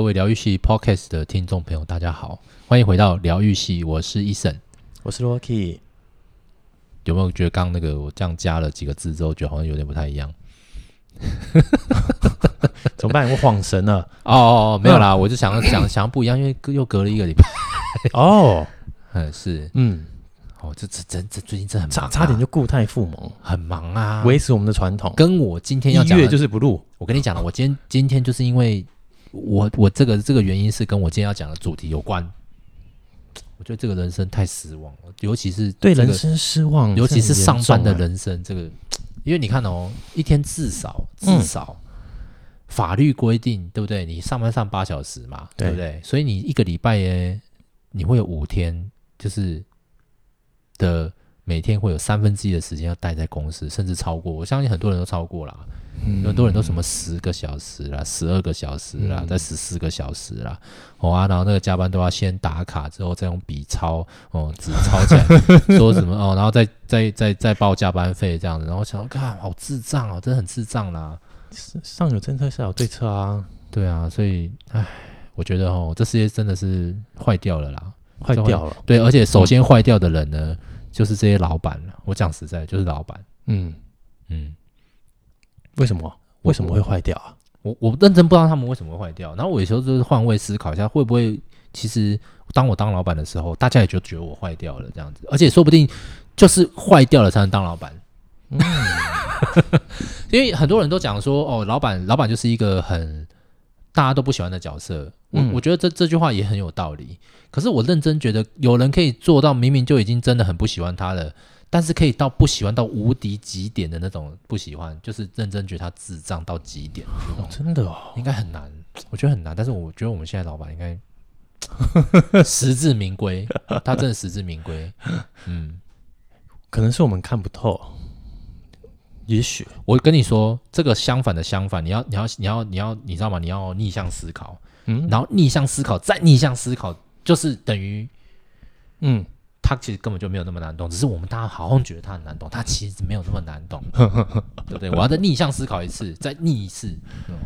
各位疗愈系 Podcast 的听众朋友，大家好，欢迎回到疗愈系，我是 Eason，我是 Rocky。有没有觉得刚刚那个我这样加了几个字之后，觉得好像有点不太一样？怎么办？我恍神了。哦哦哦，没有啦，我就想 想想不一样，因为又隔了一个礼拜。哦，嗯，是，嗯。哦，这这这这最近真的很差差点就固态复萌，很忙啊，维持我们的传统。跟我今天要讲的就是不录。我跟你讲了，我今天今天就是因为我我这个这个原因是跟我今天要讲的主题有关。我觉得这个人生太失望了，尤其是、这个、对人生失望，尤其是上班的人生这个，因为你看哦，一天至少至少、嗯、法律规定对不对？你上班上八小时嘛，对，对不对？所以你一个礼拜耶，你会有五天就是。的每天会有三分之一的时间要待在公司，甚至超过。我相信很多人都超过了，嗯、很多人都什么十个小时啦、十二个小时啦、在十四个小时啦。哦啊，然后那个加班都要先打卡，之后再用笔抄哦，纸 抄起来，说什么哦，然后再再再再报加班费这样子。然后想，看好智障哦，真的很智障啦。上有政策，下有对策啊。对啊，所以唉，我觉得哦，这世界真的是坏掉了啦。坏掉了，对，而且首先坏掉的人呢，嗯、就是这些老板了。我讲实在，就是老板。嗯嗯，为什么？为什么会坏掉啊？我我认真不知道他们为什么会坏掉。然后我有时候就是换位思考一下，会不会其实当我当老板的时候，大家也就觉得我坏掉了这样子，而且说不定就是坏掉了才能当老板。嗯，因为很多人都讲说，哦，老板老板就是一个很。大家都不喜欢的角色，我我觉得这这句话也很有道理。可是我认真觉得，有人可以做到明明就已经真的很不喜欢他了，但是可以到不喜欢到无敌极点的那种不喜欢，就是认真觉得他智障到极点。哦，真的哦，应该很难，我觉得很难。但是我觉得我们现在老板应该 实至名归，他真的实至名归。嗯，可能是我们看不透。也许我跟你说，这个相反的相反，你要你要你要你要你知道吗？你要逆向思考，嗯，然后逆向思考再逆向思考，就是等于，嗯，他其实根本就没有那么难懂，只是我们大家好像觉得他很难懂，他其实没有那么难懂，对不对？我要再逆向思考一次，再逆一次。嗯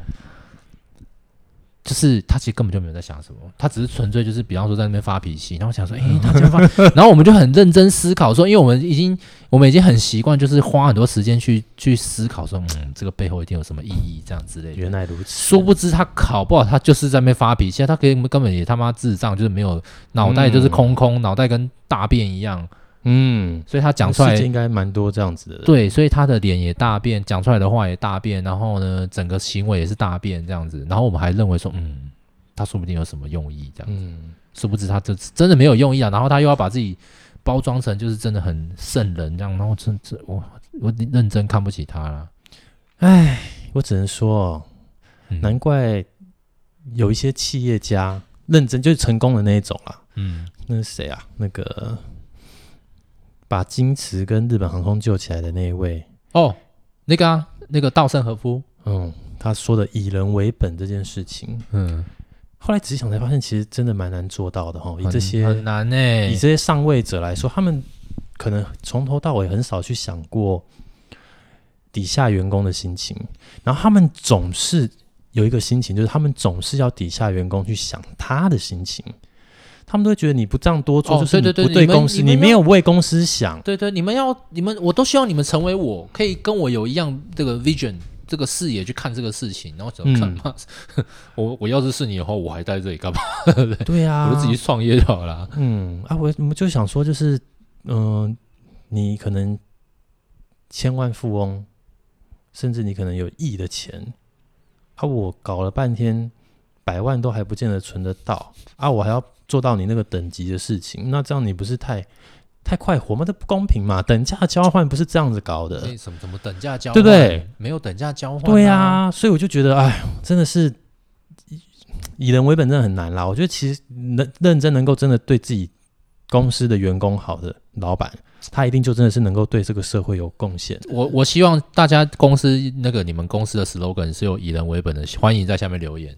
就是他其实根本就没有在想什么，他只是纯粹就是比方说在那边发脾气，然后想说，哎、欸，他这样发，然后我们就很认真思考说，因为我们已经我们已经很习惯，就是花很多时间去去思考说，嗯，这个背后一定有什么意义，这样之类的。原来如此，殊不知他考不好，他就是在那边发脾气，他可以根本也他妈智障，就是没有脑袋，就是空空，脑、嗯、袋跟大便一样。嗯，所以他讲出来应该蛮多这样子的。对，所以他的脸也大变，讲出来的话也大变，然后呢，整个行为也是大变这样子。然后我们还认为说，嗯，他说不定有什么用意这样子。嗯，殊不知他这真的没有用意啊。然后他又要把自己包装成就是真的很圣人这样，然后真这我我认真看不起他了。哎，我只能说，难怪有一些企业家认真就是成功的那一种啊。嗯，那是谁啊？那个。把金池跟日本航空救起来的那一位哦，那个啊，那个稻盛和夫，嗯，他说的以人为本这件事情，嗯，后来仔细想才发现，其实真的蛮难做到的哈。以这些很难呢、欸，以这些上位者来说，他们可能从头到尾很少去想过底下员工的心情，然后他们总是有一个心情，就是他们总是要底下员工去想他的心情。他们都会觉得你不这样多做，就是你不对公司，你没有为公司想。对对，你们要你们，我都希望你们成为我，可以跟我有一样这个 vision 这个视野去看这个事情，然后怎么看嘛？我我要是是你的话，我还在这里干嘛？对啊，我就自己创业就好了。嗯啊，我我们就想说，就是嗯，你可能千万富翁，甚至你可能有亿的钱，啊，我搞了半天，百万都还不见得存得到啊，我还要。做到你那个等级的事情，那这样你不是太太快活吗？这不公平嘛！等价交换不是这样子搞的。什么什么等价交换？对不对？没有等价交换。对呀、啊，所以我就觉得，哎，真的是以人为本，真的很难啦。我觉得其实能认真能够真的对自己公司的员工好的老板。他一定就真的是能够对这个社会有贡献。我我希望大家公司那个你们公司的 slogan 是有以人为本的，欢迎在下面留言。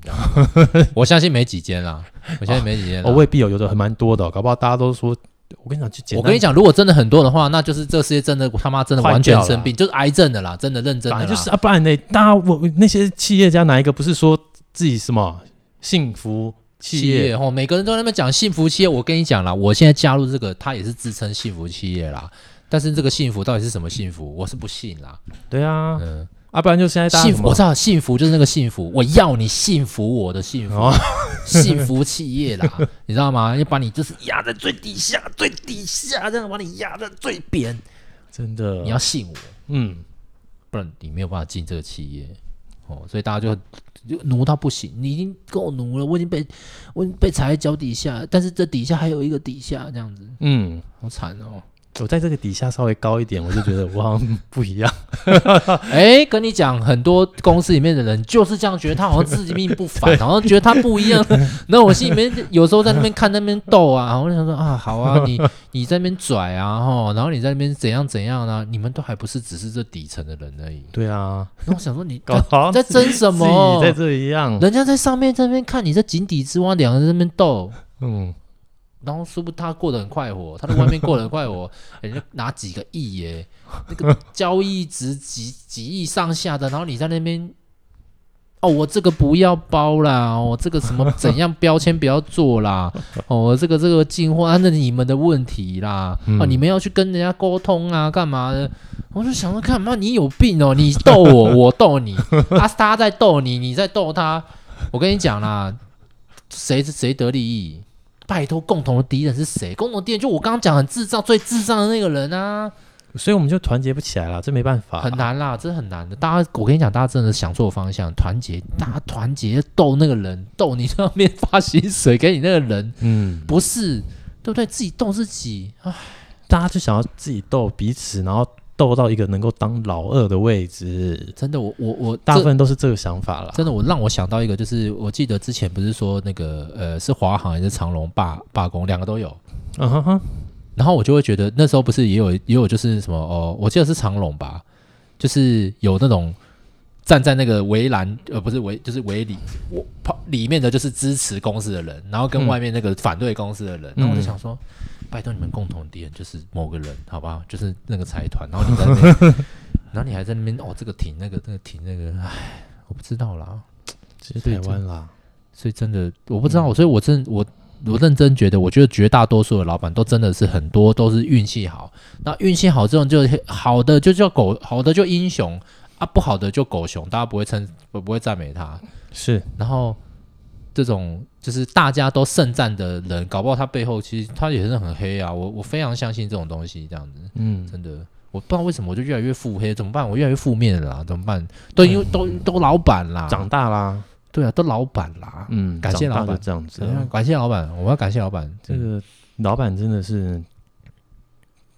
我相信没几间啦，我相信没几间。我未必有，有的还蛮多的、哦，搞不好大家都说。我跟你讲，就。我跟你讲，如果真的很多的话，那就是这世界真的他妈真的完全生病，就是癌症的啦，真的认真的。就是啊，不然呢？大家我那些企业家哪一个不是说自己什么幸福企业，哦，每个人都在那边讲幸福企业。我跟你讲啦，我现在加入这个，他也是自称幸福企业啦。但是这个幸福到底是什么幸福？我是不信啦。对啊，嗯，啊，不然就现在大幸福，我知道幸福就是那个幸福，我要你幸福我的幸福，哦、幸福企业啦，你知道吗？要把你就是压在最底下，最底下这样把你压在最边，真的，你要信我，嗯，不然你没有办法进这个企业哦。所以大家就就奴到不行，你已经够奴了，我已经被我已经被踩在脚底下，但是这底下还有一个底下这样子，嗯，好惨哦。我在这个底下稍微高一点，我就觉得我好像不一样。哎、欸，跟你讲，很多公司里面的人就是这样觉得，他好像自己命不凡，好像觉得他不一样。那我心里面有时候在那边看那边斗啊，我就想说啊，好啊，你你在那边拽啊，吼，然后你在那边怎样怎样呢、啊？你们都还不是只是这底层的人而已。对啊，那我想说你 搞好在争什么？你在这一样，人家在上面这边看你在井底之蛙，两个人在那边斗，嗯。然后说不，他过得很快活，他在外面过得很快活，人家拿几个亿耶，那个交易值几几亿上下的，然后你在那边，哦，我这个不要包啦，哦，这个什么怎样标签不要做啦，哦，这个这个进货那你们的问题啦，嗯、哦，你们要去跟人家沟通啊，干嘛的？我就想说，干嘛你有病哦？你逗我，我逗你，他、啊、他在逗你，你在逗他，我跟你讲啦，谁是谁得利益？拜托，共同的敌人是谁？共同敌人就我刚刚讲很智障、最智障的那个人啊！所以我们就团结不起来了，这没办法，很难啦，这很难的。大家，我跟你讲，大家真的想错方向，团结，大家团结斗那个人，斗你上面发薪水给你那个人，嗯，不是，对不对？自己斗自己，唉，大家就想要自己斗彼此，然后。斗到一个能够当老二的位置，真的，我我我大部分都是这个想法了。真的，我让我想到一个，就是我记得之前不是说那个呃，是华航还是长龙罢罢工，两个都有。嗯哼哼。然后我就会觉得那时候不是也有也有就是什么哦，我记得是长龙吧，就是有那种站在那个围栏呃，不是围就是围里我跑里面的就是支持公司的人，然后跟外面那个反对公司的人，然后我就想说。拜托你们共同敌人就是某个人，好不好？就是那个财团，然后你在那边，然后你还在那边哦，这个停那个，那个停那个，唉，我不知道啦，其实台湾啦，所以真的我不知道，所以我真我我认真觉得，我觉得绝大多数的老板都真的是很多都是运气好，那运气好这种就好的就叫狗，好的就英雄啊，不好的就狗熊，大家不会称不不会赞美他，是，然后。这种就是大家都盛赞的人，搞不好他背后其实他也是很黑啊！我我非常相信这种东西，这样子，嗯，真的，我不知道为什么我就越来越腹黑，怎么办？我越来越负面了啦，怎么办？都因为都都老板啦，长大啦，对啊，都老板啦，嗯，感谢老板这样子，感谢老板，我要感谢老板，这个老板真的是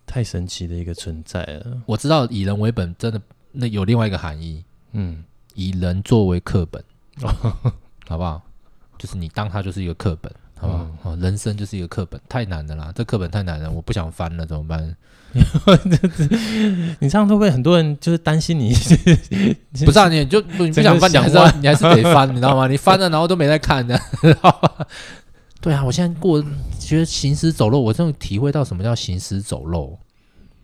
太神奇的一个存在了。我知道以人为本，真的那有另外一个含义，嗯，以人作为课本，好不好？就是你当它就是一个课本，好不好？嗯、人生就是一个课本，太难了啦！这课本太难了，我不想翻了，怎么办？你这样会不会很多人就是担心你？不是啊，你就你不想翻，你还是你还是得翻，你知道吗？你翻了，然后都没在看的。对啊，我现在过觉得行尸走肉，我真的体会到什么叫行尸走肉。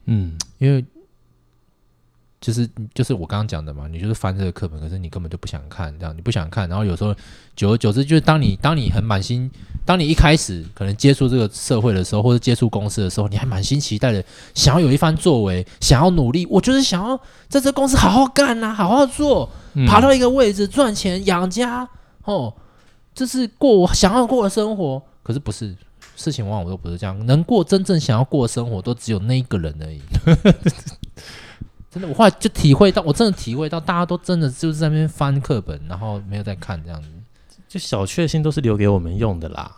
嗯，因为。就是就是我刚刚讲的嘛，你就是翻这个课本，可是你根本就不想看，这样你不想看，然后有时候久而久之，就是当你当你很满心，当你一开始可能接触这个社会的时候，或者接触公司的时候，你还满心期待的想要有一番作为，想要努力，我就是想要在这公司好好干呐，好好做，爬到一个位置赚钱养家，哦，这是过我想要过的生活。可是不是，事情往往都不是这样，能过真正想要过的生活，都只有那一个人而已。真的，我后来就体会到，我真的体会到，大家都真的就是在那边翻课本，然后没有在看这样子。就小确幸都是留给我们用的啦，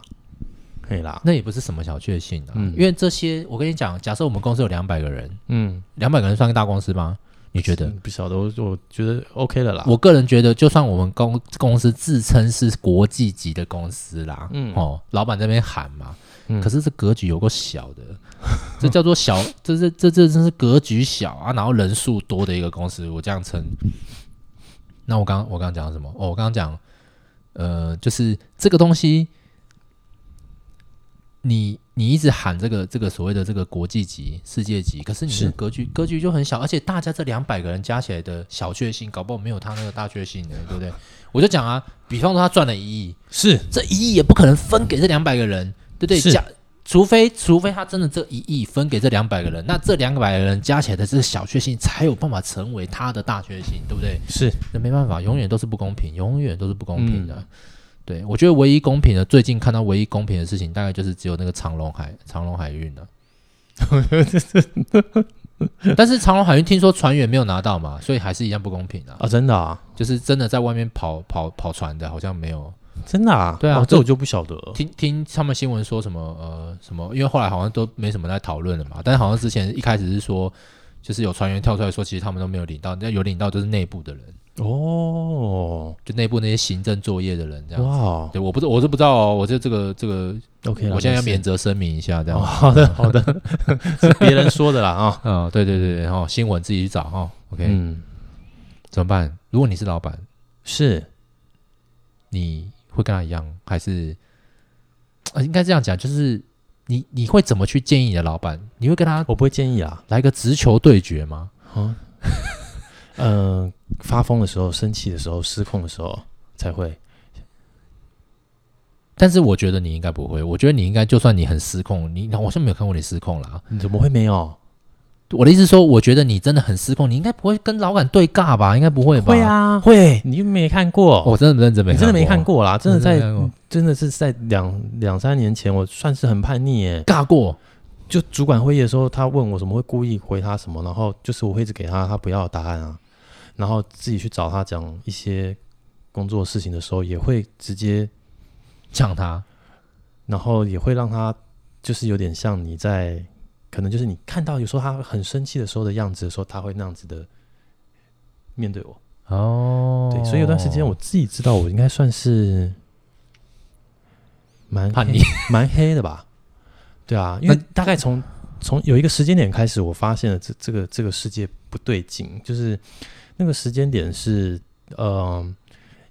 可以啦。那也不是什么小确幸啊，嗯，因为这些我跟你讲，假设我们公司有两百个人，嗯，两百个人算个大公司吗？你觉得？不晓得，我我觉得 OK 了啦。我个人觉得，就算我们公公司自称是国际级的公司啦，嗯哦，老板在那边喊嘛。可是这格局有个小的，这叫做小，这这这这真是格局小啊，然后人数多的一个公司，我这样称。那我刚我刚刚讲什么？哦，我刚刚讲，呃，就是这个东西，你你一直喊这个这个所谓的这个国际级、世界级，可是你的格局格局就很小，而且大家这两百个人加起来的小确幸，搞不好没有他那个大确幸的，对不对？我就讲啊，比方说他赚了一亿，是这一亿也不可能分给这两百个人，对对？假除非除非他真的这一亿分给这两百个人，那这两百个人加起来的这个小确幸才有办法成为他的大确幸，对不对？是，那没办法，永远都是不公平，永远都是不公平的。嗯、对，我觉得唯一公平的，最近看到唯一公平的事情，大概就是只有那个长隆海长隆海运了。但是长隆海运听说船员没有拿到嘛，所以还是一样不公平啊！啊，真的啊，就是真的在外面跑跑跑船的，好像没有。真的啊？对啊，这我就不晓得了。听听他们新闻说什么呃什么，因为后来好像都没什么在讨论了嘛。但是好像之前一开始是说，就是有船员跳出来说，其实他们都没有领到，那有领到就是内部的人哦，就内部那些行政作业的人这样。哇，对，我不是我是不知道哦，我就这个这个 OK，我现在要免责声明一下，这样。好的 好的，是别人说的啦啊。嗯，对对对对，哈，新闻自己去找哈。OK，嗯，怎么办？如果你是老板，是你。会跟他一样，还是呃，应该这样讲，就是你你会怎么去建议你的老板？你会跟他，我不会建议啊，来个直球对决吗？嗯，呃，发疯的时候、生气的时候、失控的时候才会。但是我觉得你应该不会，我觉得你应该，就算你很失控，你好像没有看过你失控啦。你怎么会没有？我的意思是说，我觉得你真的很失控，你应该不会跟老板对尬吧？应该不会吧？会啊，会。你又没看过？我真的不认真没，你真的没看过啦！真的在，真的是在两两三年前，我算是很叛逆耶，尬过。就主管会议的时候，他问我什么，会故意回他什么，然后就是我会一直给他他不要的答案啊，然后自己去找他讲一些工作事情的时候，也会直接呛他，然后也会让他就是有点像你在。可能就是你看到有时候他很生气的时候的样子的时候，他会那样子的面对我哦。对，所以有段时间我自己知道我应该算是蛮叛逆、蛮黑的吧？对啊，因为大概从从有一个时间点开始，我发现了这这个这个世界不对劲。就是那个时间点是呃，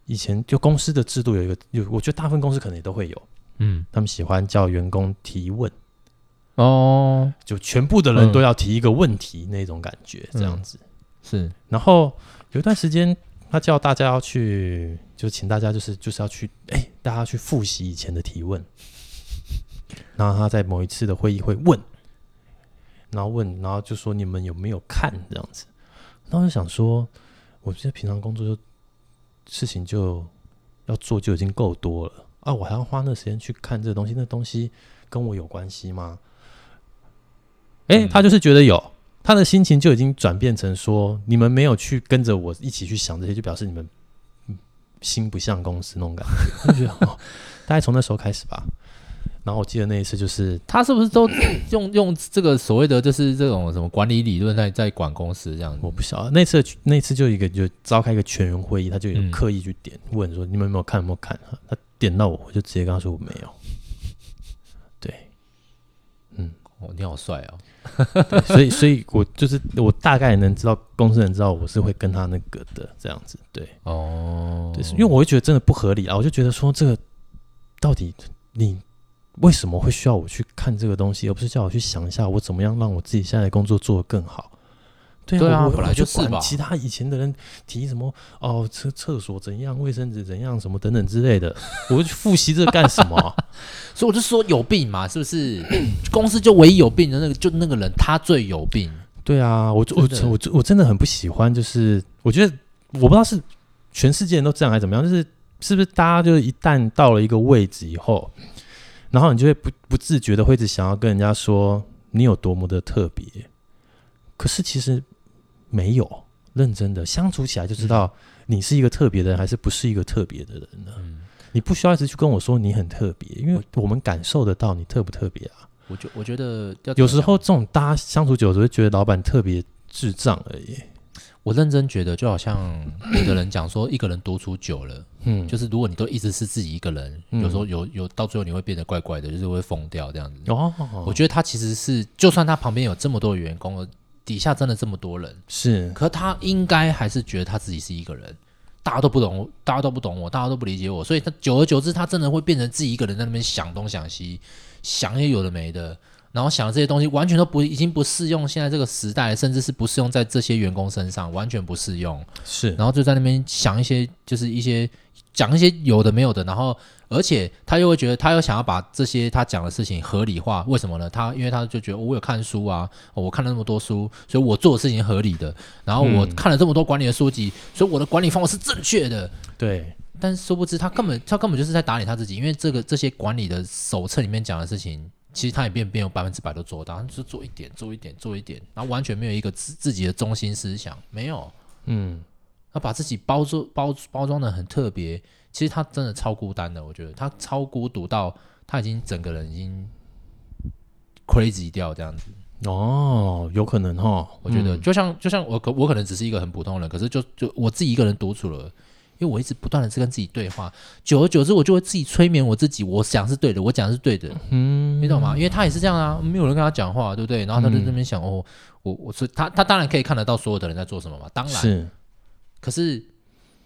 以前就公司的制度有一个有，我觉得大部分公司可能也都会有，嗯，他们喜欢叫员工提问。哦，就全部的人都要提一个问题那种感觉，这样子、嗯、是。然后有一段时间，他叫大家要去，就请大家就是就是要去，哎、欸，大家去复习以前的提问。然后他在某一次的会议会问，然后问，然后就说你们有没有看这样子？然后就想说，我觉得平常工作就事情就要做就已经够多了啊，我还要花那时间去看这个东西，那东西跟我有关系吗？哎、欸，他就是觉得有，他的心情就已经转变成说，你们没有去跟着我一起去想这些，就表示你们心不像公司那种感觉。我觉得哦，大概从那时候开始吧。然后我记得那一次，就是他是不是都用用这个所谓的就是这种什么管理理论在在管公司这样子？我不晓得。那次那次就一个就召开一个全员会议，他就有刻意去点、嗯、问说，你们有没有看有没有看？他点到我，我就直接跟他说我没有。对，嗯，哦，你好帅哦。所以，所以我就是我大概能知道公司人知道我是会跟他那个的这样子，对哦，对，因为我会觉得真的不合理啊，我就觉得说这个到底你为什么会需要我去看这个东西，而不是叫我去想一下我怎么样让我自己现在的工作做得更好。对啊，对啊，我本来就管其他以前的人提什么哦，厕厕所怎样，卫生纸怎样，什么等等之类的，我会去复习这个干什么？所以我就说有病嘛，是不是？公司就唯一有病的那个，就那个人他最有病。对啊，我我我我我真的很不喜欢，就是我觉得我不知道是全世界人都这样还是怎么样，就是是不是大家就是一旦到了一个位置以后，然后你就会不不自觉的会一直想要跟人家说你有多么的特别，可是其实。没有认真的相处起来就知道你是一个特别的人还是不是一个特别的人呢？嗯，你不需要一直去跟我说你很特别，因为我们感受得到你特不特别啊。我觉我觉得有时候这种大家相处久了就会觉得老板特别智障而已。我认真觉得就好像有的人讲说，一个人独处久了，嗯，就是如果你都一直是自己一个人，有时候有有到最后你会变得怪怪的，就是会疯掉这样子。哦，我觉得他其实是，就算他旁边有这么多员工。底下真的这么多人，是，可他应该还是觉得他自己是一个人，大家都不懂，大家都不懂我，大家都不理解我，所以他久而久之，他真的会变成自己一个人在那边想东想西，想也有的没的。然后想这些东西完全都不已经不适用现在这个时代，甚至是不适用在这些员工身上，完全不适用。是，然后就在那边想一些，就是一些讲一些有的没有的，然后而且他又会觉得他又想要把这些他讲的事情合理化，为什么呢？他因为他就觉得我有看书啊，我看了那么多书，所以我做的事情合理的。然后我看了这么多管理的书籍，所以我的管理方法是正确的。对，但是殊不知他根本他根本就是在打理他自己，因为这个这些管理的手册里面讲的事情。其实他也并没有百分之百都做到，就是做一点，做一点，做一点，然后完全没有一个自自己的中心思想，没有，嗯，他把自己包装包包装的很特别，其实他真的超孤单的，我觉得他超孤独到他已经整个人已经 crazy 掉这样子。哦，有可能哈，我觉得就像就像我可我可能只是一个很普通人，可是就就我自己一个人独处了。因为我一直不断的在跟自己对话，久而久之，我就会自己催眠我自己。我想是对的，我讲是对的，嗯，你懂吗？因为他也是这样啊，没有人跟他讲话，对不对？然后他就在那边想，嗯、哦，我我是他，他当然可以看得到所有的人在做什么嘛，当然是。可是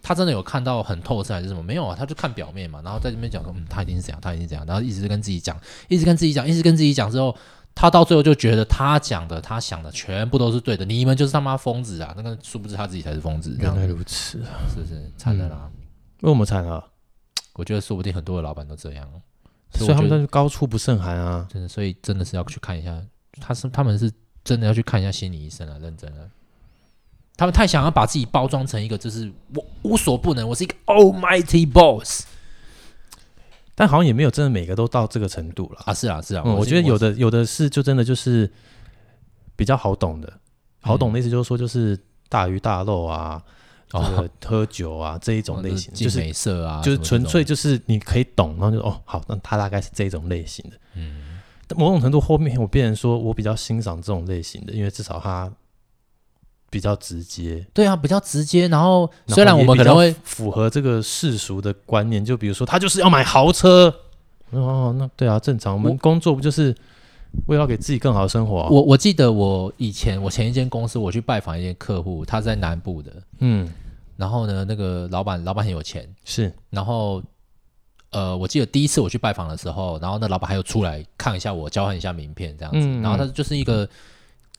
他真的有看到很透彻还是什么？没有啊，他就看表面嘛，然后在这边讲说，嗯，他一定是这样，他一定是这样，然后一直跟自己讲，一直跟自己讲，一直跟自己讲之后。他到最后就觉得他讲的、他想的全部都是对的，你们就是他妈疯子啊！那个殊不知他自己才是疯子。原来如此啊，是不是惨了啦？为什么惨啊？我觉得说不定很多的老板都这样，所以他们都是高处不胜寒啊！真的，所以真的是要去看一下，他是他们是真的要去看一下心理医生啊，认真的。他们太想要把自己包装成一个，就是我无所不能，我是一个 Almighty Boss。但好像也没有真的每个都到这个程度了啊！是啊，是啊，嗯，我觉得有的有的是就真的就是比较好懂的，嗯、好懂的意思就是说就是大鱼大肉啊，哦，喝酒啊这一种类型，就是美色啊，就是纯粹就是你可以懂，然后就哦好，那他大概是这种类型的。嗯，某种程度后面我变成说我比较欣赏这种类型的，因为至少他。比较直接，对啊，比较直接。然后虽然我们可能会符合这个世俗的观念，就比如说他就是要买豪车，哦，那对啊，正常。我们工作不就是为了给自己更好的生活啊？我我记得我以前我前一间公司，我去拜访一间客户，他是在南部的，嗯，然后呢，那个老板老板很有钱，是。然后呃，我记得第一次我去拜访的时候，然后那老板还有出来看一下我，交换一下名片这样子，嗯，然后他就是一个。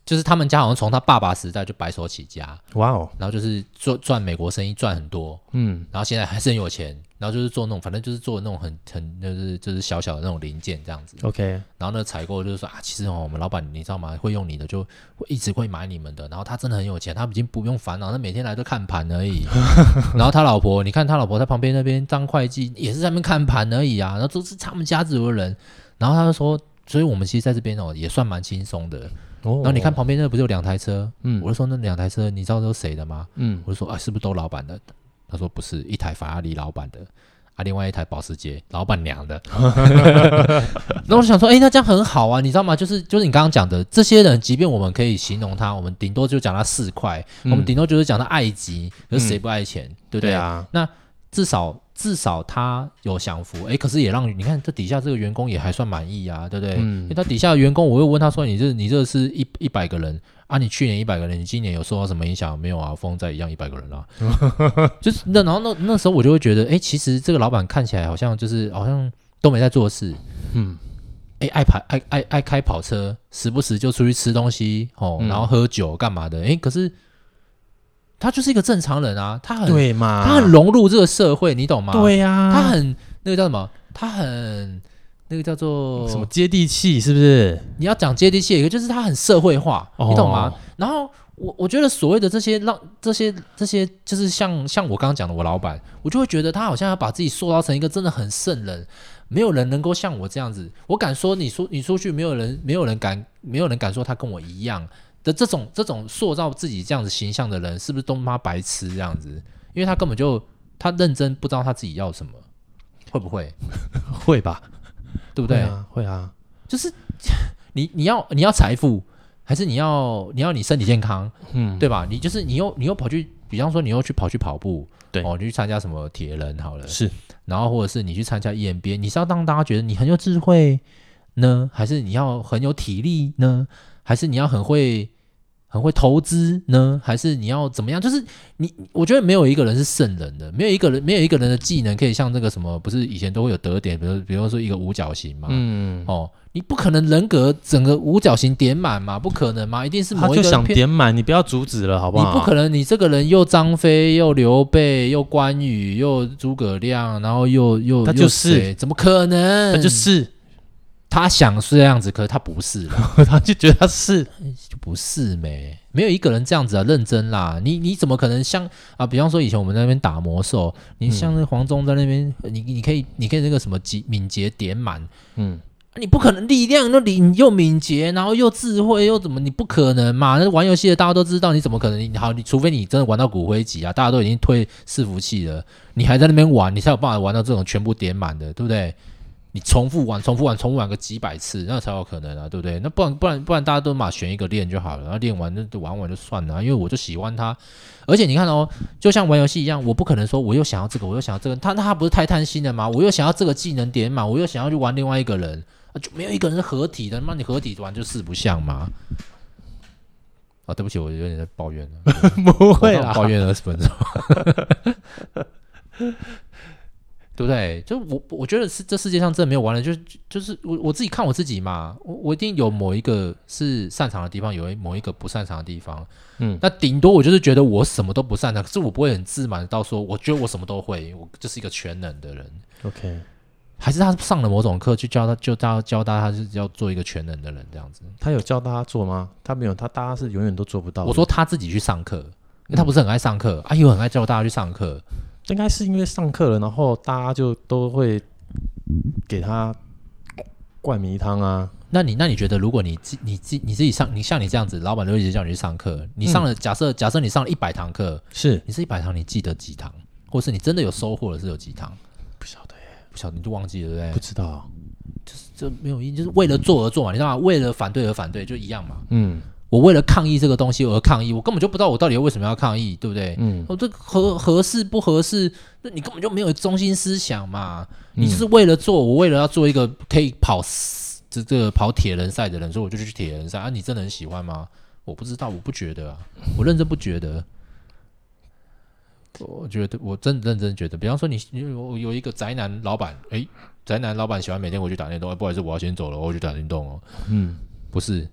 就是他们家好像从他爸爸时代就白手起家，哇哦，然后就是做赚美国生意赚很多，嗯，然后现在还是很有钱，然后就是做那种反正就是做那种很很就是就是小小的那种零件这样子，OK，然后呢采购就是说啊，其实哦我们老板你知道吗？会用你的就会一直会买你们的，然后他真的很有钱，他已经不用烦恼，他每天来都看盘而已，然后他老婆你看他老婆在旁边那边当会计也是在那边看盘而已啊，然后都是他们家族的人，然后他就说，所以我们其实在这边哦也算蛮轻松的。哦，然后你看旁边那不是有两台车？嗯，我就说那两台车你知道都是谁的吗？嗯，我就说啊，是不是都老板的？他说不是，一台法拉利老板的，啊，另外一台保时捷老板娘的。然后我想说，哎，那这样很好啊，你知道吗？就是就是你刚刚讲的这些人，即便我们可以形容他，我们顶多就讲他四块，嗯、我们顶多就是讲他爱极，可是谁不爱钱？嗯、对不对，对啊？那至少。至少他有享福，哎，可是也让你看这底下这个员工也还算满意啊，对不对？嗯，因为他底下的员工，我又问他说：“你这你这是一一百个人啊？你去年一百个人，你今年有受到什么影响没有啊？风在一样一百个人啊，就是那然后那那时候我就会觉得，哎，其实这个老板看起来好像就是好像都没在做事，嗯，哎，爱跑爱爱爱开跑车，时不时就出去吃东西哦，然后喝酒干嘛的？哎，可是。他就是一个正常人啊，他很对嘛，他很融入这个社会，你懂吗？对呀、啊，他很那个叫什么？他很那个叫做什么接地气，是不是？你要讲接地气，一个就是他很社会化，哦、你懂吗？然后我我觉得所谓的这些让这些这些，就是像像我刚刚讲的，我老板，我就会觉得他好像要把自己塑造成一个真的很圣人，没有人能够像我这样子。我敢说，你说你出去，没有人没有人敢没有人敢说他跟我一样。的这种这种塑造自己这样子形象的人，是不是都妈白痴这样子？因为他根本就他认真不知道他自己要什么，会不会？会吧，对不对？会啊，会啊，就是 你你要你要财富，还是你要你要你身体健康？嗯，对吧？你就是你又你又跑去，比方说你又去跑去跑步，对哦，你去参加什么铁人好了，是，然后或者是你去参加 EMBA，你是要让大家觉得你很有智慧呢，还是你要很有体力呢？还是你要很会很会投资呢，还是你要怎么样？就是你，我觉得没有一个人是圣人的，没有一个人，没有一个人的技能可以像那个什么，不是以前都会有得点，比如，比如说一个五角形嘛，嗯，哦，你不可能人格整个五角形点满嘛，不可能嘛，一定是某一个他就想点满，你不要阻止了，好不好？你不可能，你这个人又张飞，又刘备，又关羽，又诸葛亮，然后又又他就是怎么可能？他就是。他想是这样子，可是他不是，他就觉得他是，就不是没，没有一个人这样子啊，认真啦，你你怎么可能像啊？比方说以前我们在那边打魔兽，你像那黄忠在那边，你你可以你可以那个什么敏敏捷点满，嗯，你不可能力量那你又敏捷，然后又智慧又怎么？你不可能嘛？那玩游戏的大家都知道，你怎么可能？你好，你除非你真的玩到骨灰级啊，大家都已经推伺服器了，你还在那边玩，你才有办法玩到这种全部点满的，对不对？你重复玩，重复玩，重复玩个几百次，那才有可能啊，对不对？那不然不然不然，大家都嘛选一个练就好了，然后练完就玩玩就算了。因为我就喜欢它，而且你看哦，就像玩游戏一样，我不可能说我又想要这个，我又想要这个，他那他不是太贪心了吗？我又想要这个技能点嘛，我又想要去玩另外一个人，就没有一个人是合体的，那你合体玩就四不像嘛。啊，对不起，我有点在抱怨了，不会啦，抱怨二十分钟。对不对？就我我觉得是这世界上真的没有完了，就是就是我我自己看我自己嘛，我我一定有某一个是擅长的地方，有某一个不擅长的地方。嗯，那顶多我就是觉得我什么都不擅长，可是我不会很自满到说，我觉得我什么都会，我就是一个全能的人。OK，还是他上了某种课去教他，就教教大家是要做一个全能的人这样子。他有教大家做吗？他没有，他大家是永远都做不到。我说他自己去上课，因为他不是很爱上课，嗯、啊，又很爱教大家去上课。应该是因为上课了，然后大家就都会给他灌迷汤啊。那你那你觉得，如果你自你自你自己上，你像你这样子，老板都会一直叫你去上课，你上了，嗯、假设假设你上了一百堂课，是你是一百堂，你记得几堂，或是你真的有收获的是有几堂？不晓得耶，不晓得你就忘记了，对不对？不知道，就是这没有意义，就是为了做而做嘛，你知道吗？为了反对而反对，就一样嘛。嗯。我为了抗议这个东西而抗议，我根本就不知道我到底为什么要抗议，对不对？嗯，我这合合适不合适？那你根本就没有中心思想嘛！嗯、你就是为了做，我为了要做一个可以跑这这个跑铁人赛的人，所以我就去铁人赛啊！你真的很喜欢吗？我不知道，我不觉得啊，我认真不觉得。我觉得我真的认真觉得，比方说你，我有一个宅男老板，诶，宅男老板喜欢每天回去打电动，不好意思，我要先走了，我要去打电动哦。嗯，不是，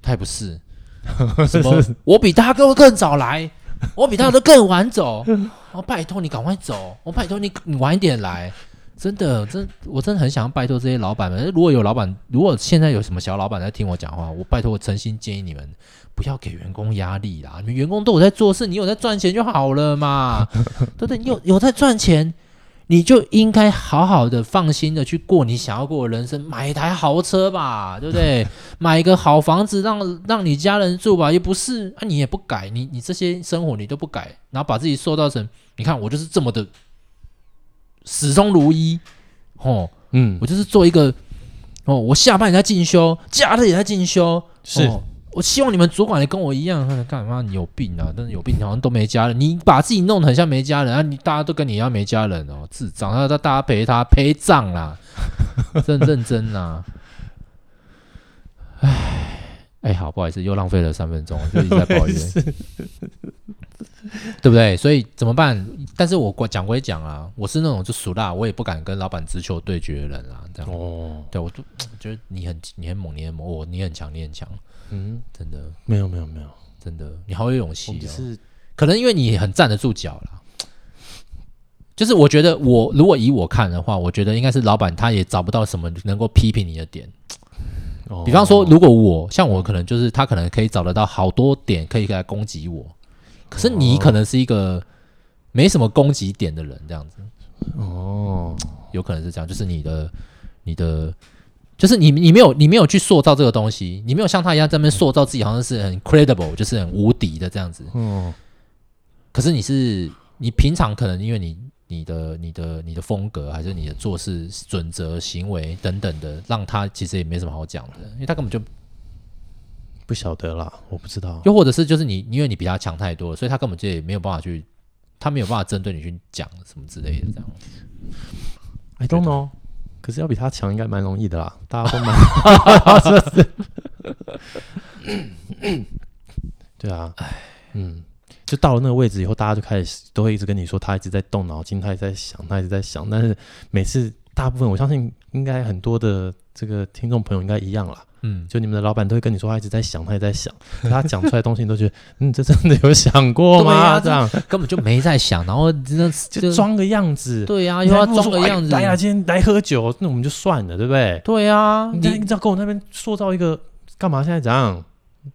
他也不是。什么？我比他更更早来，我比他都更晚走。我、哦、拜托你赶快走，我拜托你你晚一点来。真的，真我真的很想要拜托这些老板们。如果有老板，如果现在有什么小老板在听我讲话，我拜托我诚心建议你们不要给员工压力啦。你们员工都有在做事，你有在赚钱就好了嘛，对不对？你有有在赚钱。你就应该好好的、放心的去过你想要过的人生，买一台豪车吧，对不对？买一个好房子让，让让你家人住吧，也不是啊，你也不改，你你这些生活你都不改，然后把自己塑造成，你看我就是这么的始终如一，哦，嗯，我就是做一个，哦，我下班也在进修，假日也在进修，是。哦我希望你们主管也跟我一样，干嘛？你有病啊！真是有病，好像都没家人。你把自己弄得很像没家人啊！你大家都跟你一样没家人哦，智障！他大家陪他陪葬啦，真认真啦。哎哎，好，不好意思，又浪费了三分钟，就一直在抱怨，对不对？所以怎么办？但是我讲归讲啊，我是那种就属辣，我也不敢跟老板直球对决的人啊。这样哦，对我就觉得你很你很猛，你很猛，我你很强，你很强。嗯，真的没有没有没有，真的你好有勇气哦。是可能因为你很站得住脚啦。就是我觉得我如果以我看的话，我觉得应该是老板他也找不到什么能够批评你的点。比方说，如果我像我可能就是他可能可以找得到好多点可以来攻击我，可是你可能是一个没什么攻击点的人，这样子。哦，有可能是这样，就是你的你的。就是你，你没有，你没有去塑造这个东西，你没有像他一样在那边塑造自己，好像是很 credible，就是很无敌的这样子。嗯。可是你是，你平常可能因为你你的你的你的风格，还是你的做事准则、行为等等的，让他其实也没什么好讲的，因为他根本就不晓得啦，我不知道。又或者是就是你，因为你比他强太多了，所以他根本就也没有办法去，他没有办法针对你去讲什么之类的这样。I don't know。可是要比他强应该蛮容易的啦，大家都蛮，对啊，哎，嗯，就到了那个位置以后，大家就开始都会一直跟你说，他一直在动脑筋，他一直在想，他一直在想。但是每次大部分，我相信应该很多的这个听众朋友应该一样啦。嗯，就你们的老板都会跟你说，他一直在想，他也在想，他讲出来的东西，你都觉得，嗯，这真的有想过吗？啊、这样根本就没在想，然后真的就装个样子。对呀、啊，又要装个样子。来呀，今天来喝酒，那我们就算了，对不对？对呀、啊，你你知道跟我那边塑造一个干嘛？现在怎样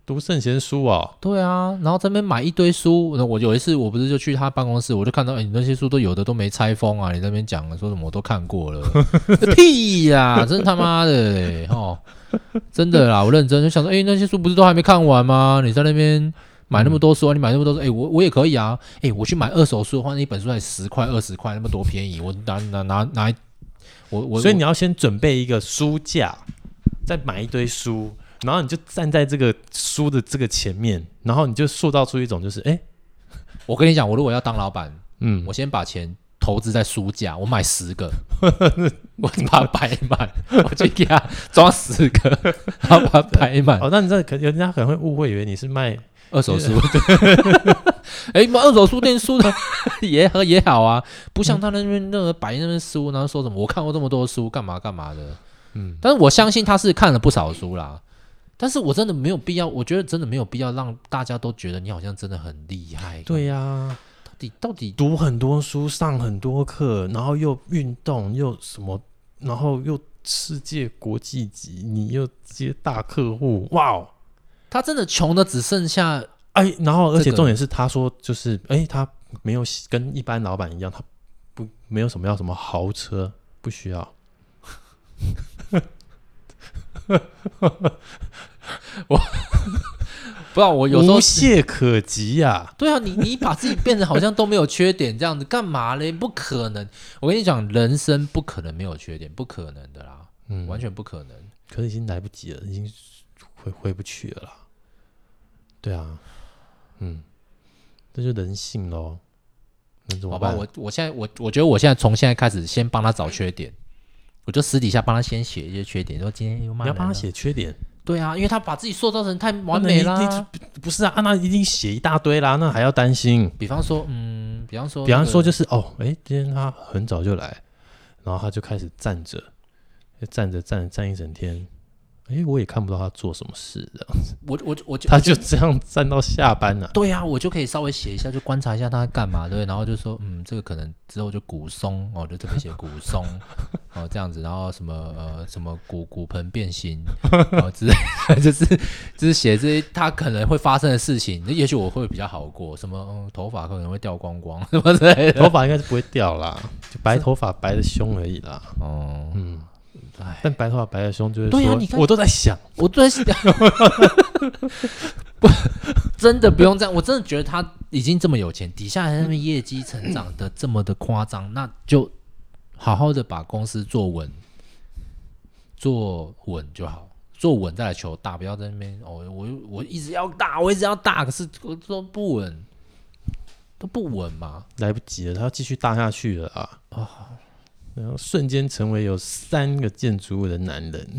读圣贤书啊？对啊，然后这边买一堆书。那我有一次我不是就去他办公室，我就看到，哎，你那些书都有的都没拆封啊！你那边讲的说什么我都看过了，屁呀，真他妈的哦。真的啦，我认真就想说，哎、欸，那些书不是都还没看完吗？你在那边买那么多书，啊，你买那么多书，哎、欸，我我也可以啊，哎、欸，我去买二手书的话，那一本书才十块二十块，那么多便宜，我拿拿拿拿，我我所以你要先准备一个书架，再买一堆书，然后你就站在这个书的这个前面，然后你就塑造出一种就是，哎、欸，我跟你讲，我如果要当老板，嗯，我先把钱。投资在书架，我买十个，我把它摆满，我就给他装十个，然后把它摆满。哦，那你这可人家可能会误会，以为你是卖二手书。哎，卖二手书店书的也和也好啊，不像他那边那个摆那边书，然后说什么我看过这么多书，干嘛干嘛的。嗯，但是我相信他是看了不少书啦。但是我真的没有必要，我觉得真的没有必要让大家都觉得你好像真的很厉害。对呀、啊。你到底读很多书，上很多课，然后又运动，又什么，然后又世界国际级，你又接大客户，哇哦！他真的穷的只剩下哎，然后而且重点是，他说就是哎，他没有跟一般老板一样，他不没有什么要什么豪车，不需要。我。不知道我有时候无懈可击呀、啊。对啊，你你把自己变成好像都没有缺点这样子干嘛嘞？不可能！我跟你讲，人生不可能没有缺点，不可能的啦，嗯，完全不可能。可是已经来不及了，已经回回不去了啦。对啊，嗯，这就人性喽。好吧，我我现在我我觉得我现在从现在开始先帮他找缺点，我就私底下帮他先写一些缺点，说今天又骂。你要帮他写缺点。对啊，因为他把自己塑造成太完美了。不是啊，那一定写一大堆啦，那还要担心。比方说，嗯，比方说，比方说就是哦，哎，今天他很早就来，然后他就开始站着，站着站站一整天。哎，我也看不到他做什么事这样子。我我我就他就这样站到下班了，啊。对呀，啊，我就可以稍微写一下，就观察一下他在干嘛，对。然后就说，嗯，这个可能之后就骨松哦，就特别写骨松哦这样子。然后什么呃什么骨骨盆变形哦之类的，就是就是写这些他可能会发生的事情。那也许我会比较好过。什么嗯，头发可能会掉光光，什么之类的。头发应该是不会掉啦，就白头发白的凶而已啦。哦，嗯。但白头发白的凶，就是说，啊、我都在想，我都在想，不，真的不用这样。我真的觉得他已经这么有钱，底下还在那么业绩成长的这么的夸张，那就好好的把公司做稳，做稳就好，做稳再来求大，不要在那边哦，我我一直要大，我一直要大，可是我都不稳，都不稳嘛，来不及了，他要继续大下去了啊！哦然后瞬间成为有三个建筑物的男人。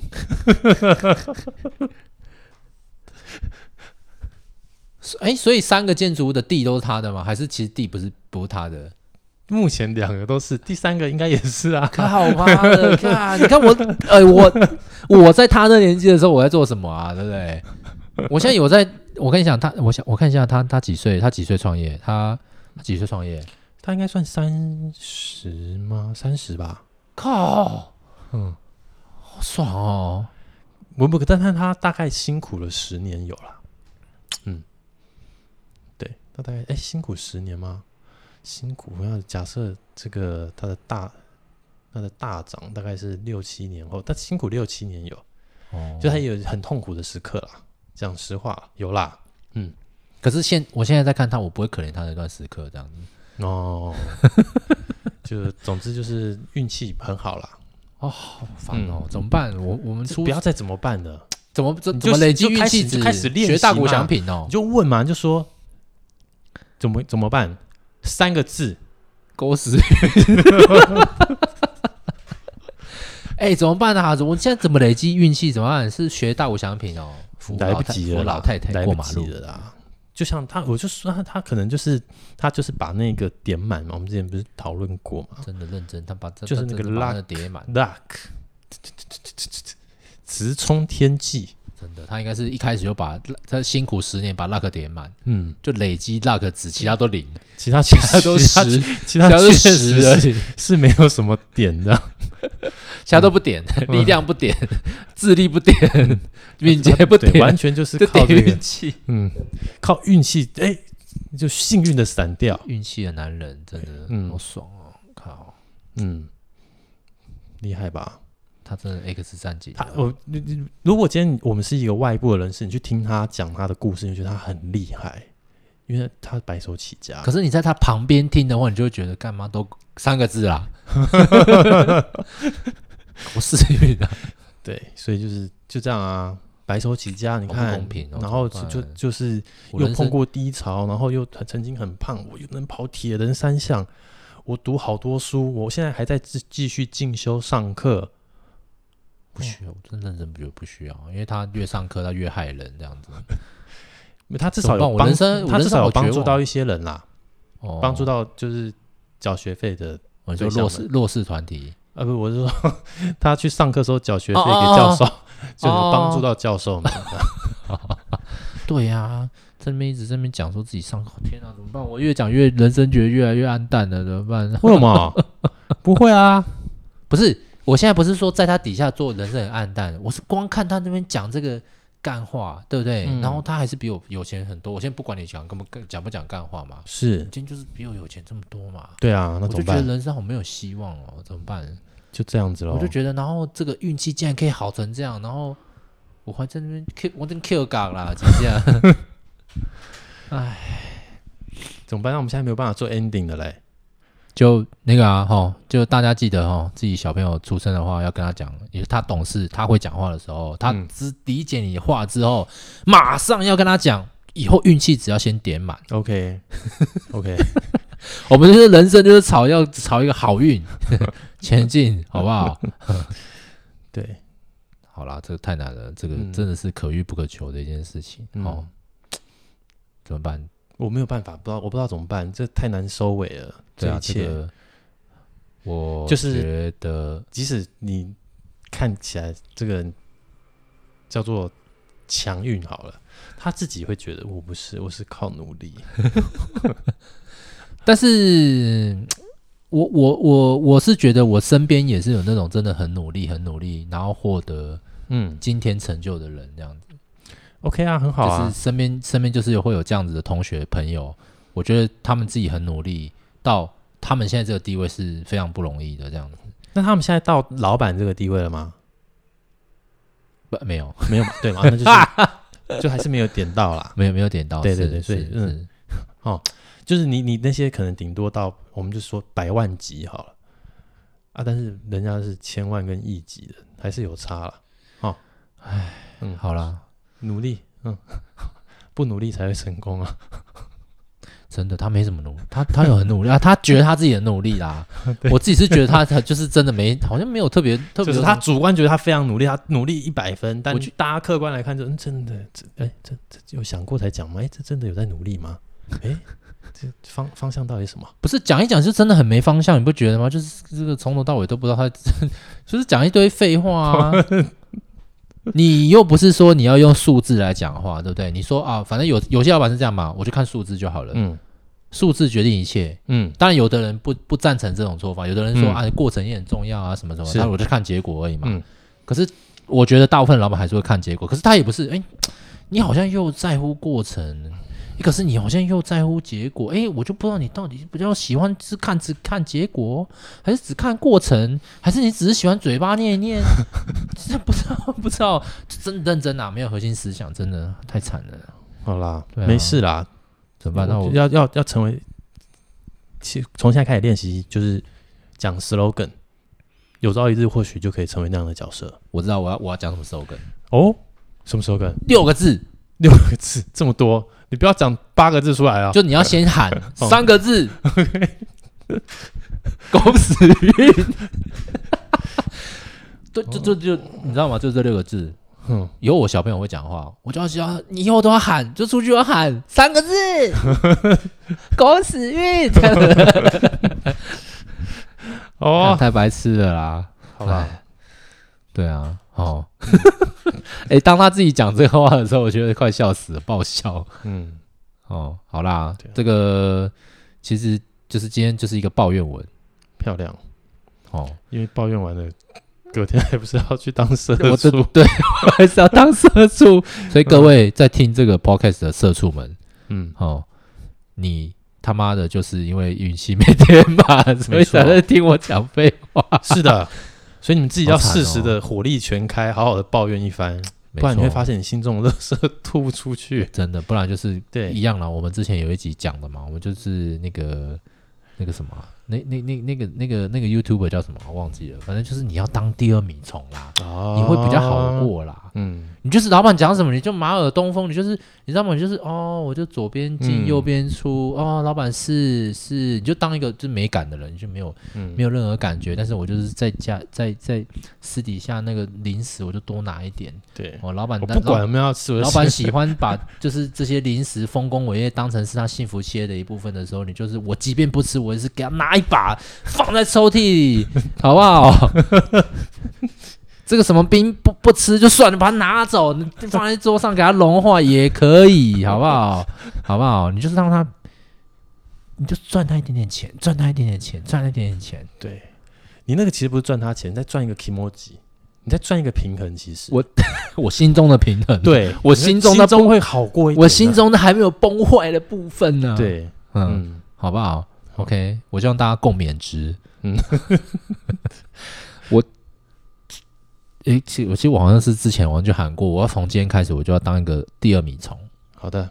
哎，所以三个建筑物的地都是他的吗？还是其实地不是不是他的？目前两个都是，第三个应该也是啊。可好吧，看，你看我，呃，我我在他那年纪的时候，我在做什么啊？对不对？我现在有在，我跟你讲，他，我想我看一下他，他几岁？他几岁创业？他几岁创业？他应该算三十吗？三十吧。靠，嗯，好爽哦！我不，但看他大概辛苦了十年有了。嗯，对，他大概哎辛苦十年吗？辛苦，要假设这个他的大他的大涨大概是六七年后，他辛苦六七年有，哦，就他有很痛苦的时刻啦。讲实话，有啦。嗯，可是现我现在在看他，我不会可怜他那段时刻这样子。哦，就总之就是运气很好啦。哦，好烦哦，怎么办？我我们出不要再怎么办了？怎么怎怎么累积运气？就开始练学大鼓奖品哦，你就问嘛，就说怎么怎么办？三个字，狗屎！哎，怎么办呢？我现在怎么累积运气？怎么办？是学大鼓奖品哦，来不及了，老太太过马路了啦。就像他，我就说他，他可能就是他就是把那个点满嘛。我们之前不是讨论过嘛？真的认真，他把就是那个 luck 点满，luck，直冲天际。真的，他应该是一开始就把他辛苦十年把 luck 点满，嗯，就累积 luck 值，其他都零，其他其他都十，其他确实是是没有什么点的，其他都不点，力量不点，智力不点，敏捷不点，完全就是靠运气，嗯，靠运气，哎，就幸运的闪掉，运气的男人真的，嗯，好爽哦，靠，嗯，厉害吧？他真的 X 战警。他我你你，如果今天我们是一个外部的人士，你去听他讲他的故事，你就觉得他很厉害，因为他白手起家。可是你在他旁边听的话，你就会觉得干嘛都三个字啦，我是运的。对，所以就是就这样啊，白手起家，你看，公平哦、然后就就就是又碰过低潮，然后又曾经很胖，我又能跑铁人三项，我读好多书，我现在还在继继续进修上课。不需要，我真认真觉得不需要，因为他越上课，他越害人这样子。他至少有帮，他至少有帮助到一些人啦，帮助到就是缴学费的，就弱势弱势团体。啊不，我是说他去上课时候缴学费给教授，就有帮助到教授们。对呀，在那边一直在那边讲说自己上课，天哪，怎么办？我越讲越人生觉得越来越暗淡了，怎么办？为什么？不会啊，不是。我现在不是说在他底下做人生很暗淡，我是光看他那边讲这个干话，对不对？嗯、然后他还是比我有钱很多。我现在不管你讲根本讲不讲干话嘛，是，今天就是比我有钱这么多嘛。对啊，那怎么办？我就觉得人生好没有希望哦，怎么办？就这样子喽。我就觉得，然后这个运气竟然可以好成这样，然后我还在那边 Q，我真 Q 港啦，就这样。哎，怎么办？那我们现在没有办法做 ending 的嘞。就那个啊，哈，就大家记得哈，自己小朋友出生的话，要跟他讲，也是他懂事，他会讲话的时候，他只理解你的话之后，嗯、马上要跟他讲，以后运气只要先点满。OK，OK，我们就是人生就是朝要朝一个好运 前进，好不好？对，好啦，这个太难了，这个真的是可遇不可求的一件事情。哦、嗯，怎么办？我没有办法，不知道我不知道怎么办，这太难收尾了。这一切，啊这个、我就是觉得，即使你看起来这个人叫做强运好了，他自己会觉得我不是，我是靠努力。但是我我我我是觉得我身边也是有那种真的很努力、很努力，然后获得嗯今天成就的人，这样子。OK 啊，很好啊，就是身边身边就是有会有这样子的同学朋友，我觉得他们自己很努力，到他们现在这个地位是非常不容易的这样子。那他们现在到老板这个地位了吗？不，没有，没有 嘛，对吗？那就是就还是没有点到啦，没有没有点到，对对对，所以嗯，哦，就是你你那些可能顶多到我们就说百万级好了啊，但是人家是千万跟亿级的，还是有差了。哦，哎，嗯，好啦。努力，嗯，不努力才会成功啊！真的，他没什么努力，他他有很努力啊，他觉得他自己很努力啦。我自己是觉得他他就是真的没，好像没有特别特别。他主观觉得他非常努力，他努力一百分，但大家客观来看就，就、嗯、真的，这哎，这这有想过才讲吗？哎，这真的有在努力吗？哎，这方方向到底什么？不是讲一讲就真的很没方向，你不觉得吗？就是这个从头到尾都不知道他，就是讲一堆废话啊。你又不是说你要用数字来讲话，对不对？你说啊，反正有有些老板是这样嘛，我就看数字就好了。嗯，数字决定一切。嗯，当然有的人不不赞成这种做法，有的人说、嗯、啊，过程也很重要啊，什么什么，那我就看结果而已嘛。嗯，可是我觉得大部分老板还是会看结果，可是他也不是，哎、欸，你好像又在乎过程。可是你好像又在乎结果，哎，我就不知道你到底比较喜欢是看只看结果，还是只看过程，还是你只是喜欢嘴巴念一念？这 不知道，不知道，真认真啊，没有核心思想，真的太惨了。好啦，啊、没事啦，怎么办？那我要要要成为，从现在开始练习，就是讲 slogan，有朝一日或许就可以成为那样的角色。我知道我要我要讲什么 slogan 哦，什么 slogan？六个字，六个字，这么多。你不要讲八个字出来啊！就你要先喊 三个字，狗屎运。对，就就就你知道吗？就这六个字。哼，以后我小朋友会讲话，我就要教你以后都要喊，就出去要喊 三个字，狗屎运。哦，太白痴了啦，好吧？对啊，哦，哎、欸，当他自己讲这个话的时候，我觉得快笑死了，爆笑。嗯，哦，好啦，啊、这个其实就是今天就是一个抱怨文，漂亮。哦，因为抱怨完了，隔天还不是要去当社畜？对，我还是要当社畜。所以各位在听这个 podcast 的社畜们，嗯，哦，你他妈的就是因为运气没天吧，所以才在听我讲废话。是的，所以你们自己要适时的火力全开，好好的抱怨一番，不然你会发现你心中的垃圾吐不出去。真的，不然就是对一样了。我们之前有一集讲的嘛，我们就是那个那个什么。那那那那个那个那个 YouTuber 叫什么？我忘记了。反正就是你要当第二名虫啦，你会比较好过啦。嗯，你就是老板讲什么你就马耳东风，你就是你知道吗？你就是哦，我就左边进右边出，嗯、哦，老板是是，你就当一个就没感的人，你就没有、嗯、没有任何感觉。但是我就是在家在在私底下那个零食我就多拿一点。对，哦，老板不管有没有要吃，老板喜欢把就是这些零食丰功伟业当成是他幸福切的一部分的时候，你就是我即便不吃，我也是给他拿一把放在抽屉里，好不好？这个什么冰不不吃就算了，把它拿走，你放在桌上给它融化也可以，好不好？好不好？你就是让它，你就赚他一点点钱，赚他一点点钱，赚他一点点钱。对，你那个其实不是赚他钱，在赚一个 kimoji，你在赚一个平衡。其实我 我心中的平衡，对我心中的心中会好过一点，我心中的还没有崩坏的部分呢。对，嗯，嗯好不好？OK，我希望大家共勉之。嗯，我。诶，其实我其实我好像是之前我就喊过，我要从今天开始我就要当一个第二米虫。好的，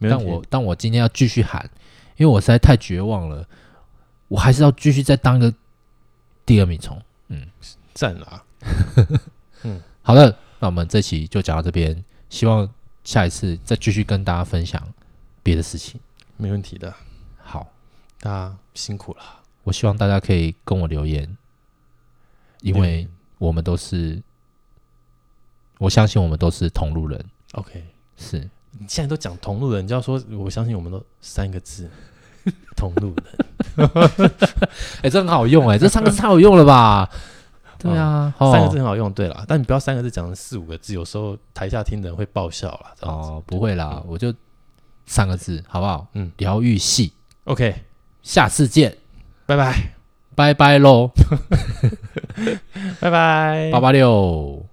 但我但我今天要继续喊，因为我实在太绝望了，我还是要继续再当一个第二米虫。嗯，赞啦。嗯，好的，那我们这期就讲到这边，希望下一次再继续跟大家分享别的事情。没问题的。好，大家辛苦了。我希望大家可以跟我留言，因为我们都是。我相信我们都是同路人。OK，是你现在都讲同路人，你就要说我相信我们都三个字，同路人。哎、欸，这很好用哎、欸，这三个字太好用了吧？对啊，哦、三个字很好用。对了，但你不要三个字讲成四五个字，有时候台下听的人会爆笑了。哦，不会啦，嗯、我就三个字，好不好？嗯，疗愈系。OK，下次见，拜拜，拜拜喽，拜拜，八八六。